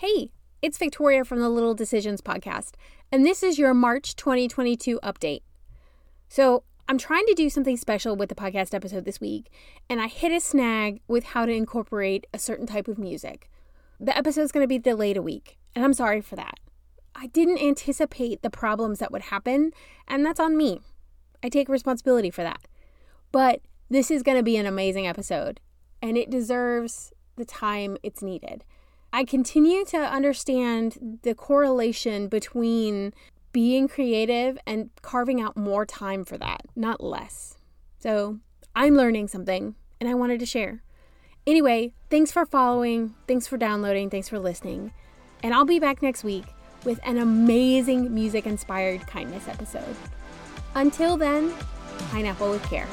Hey, it's Victoria from the Little Decisions podcast, and this is your March 2022 update. So, I'm trying to do something special with the podcast episode this week, and I hit a snag with how to incorporate a certain type of music. The episode's going to be delayed a week, and I'm sorry for that. I didn't anticipate the problems that would happen, and that's on me. I take responsibility for that. But this is going to be an amazing episode, and it deserves the time it's needed. I continue to understand the correlation between being creative and carving out more time for that, not less. So I'm learning something and I wanted to share. Anyway, thanks for following, thanks for downloading, thanks for listening. And I'll be back next week with an amazing music inspired kindness episode. Until then, pineapple with care.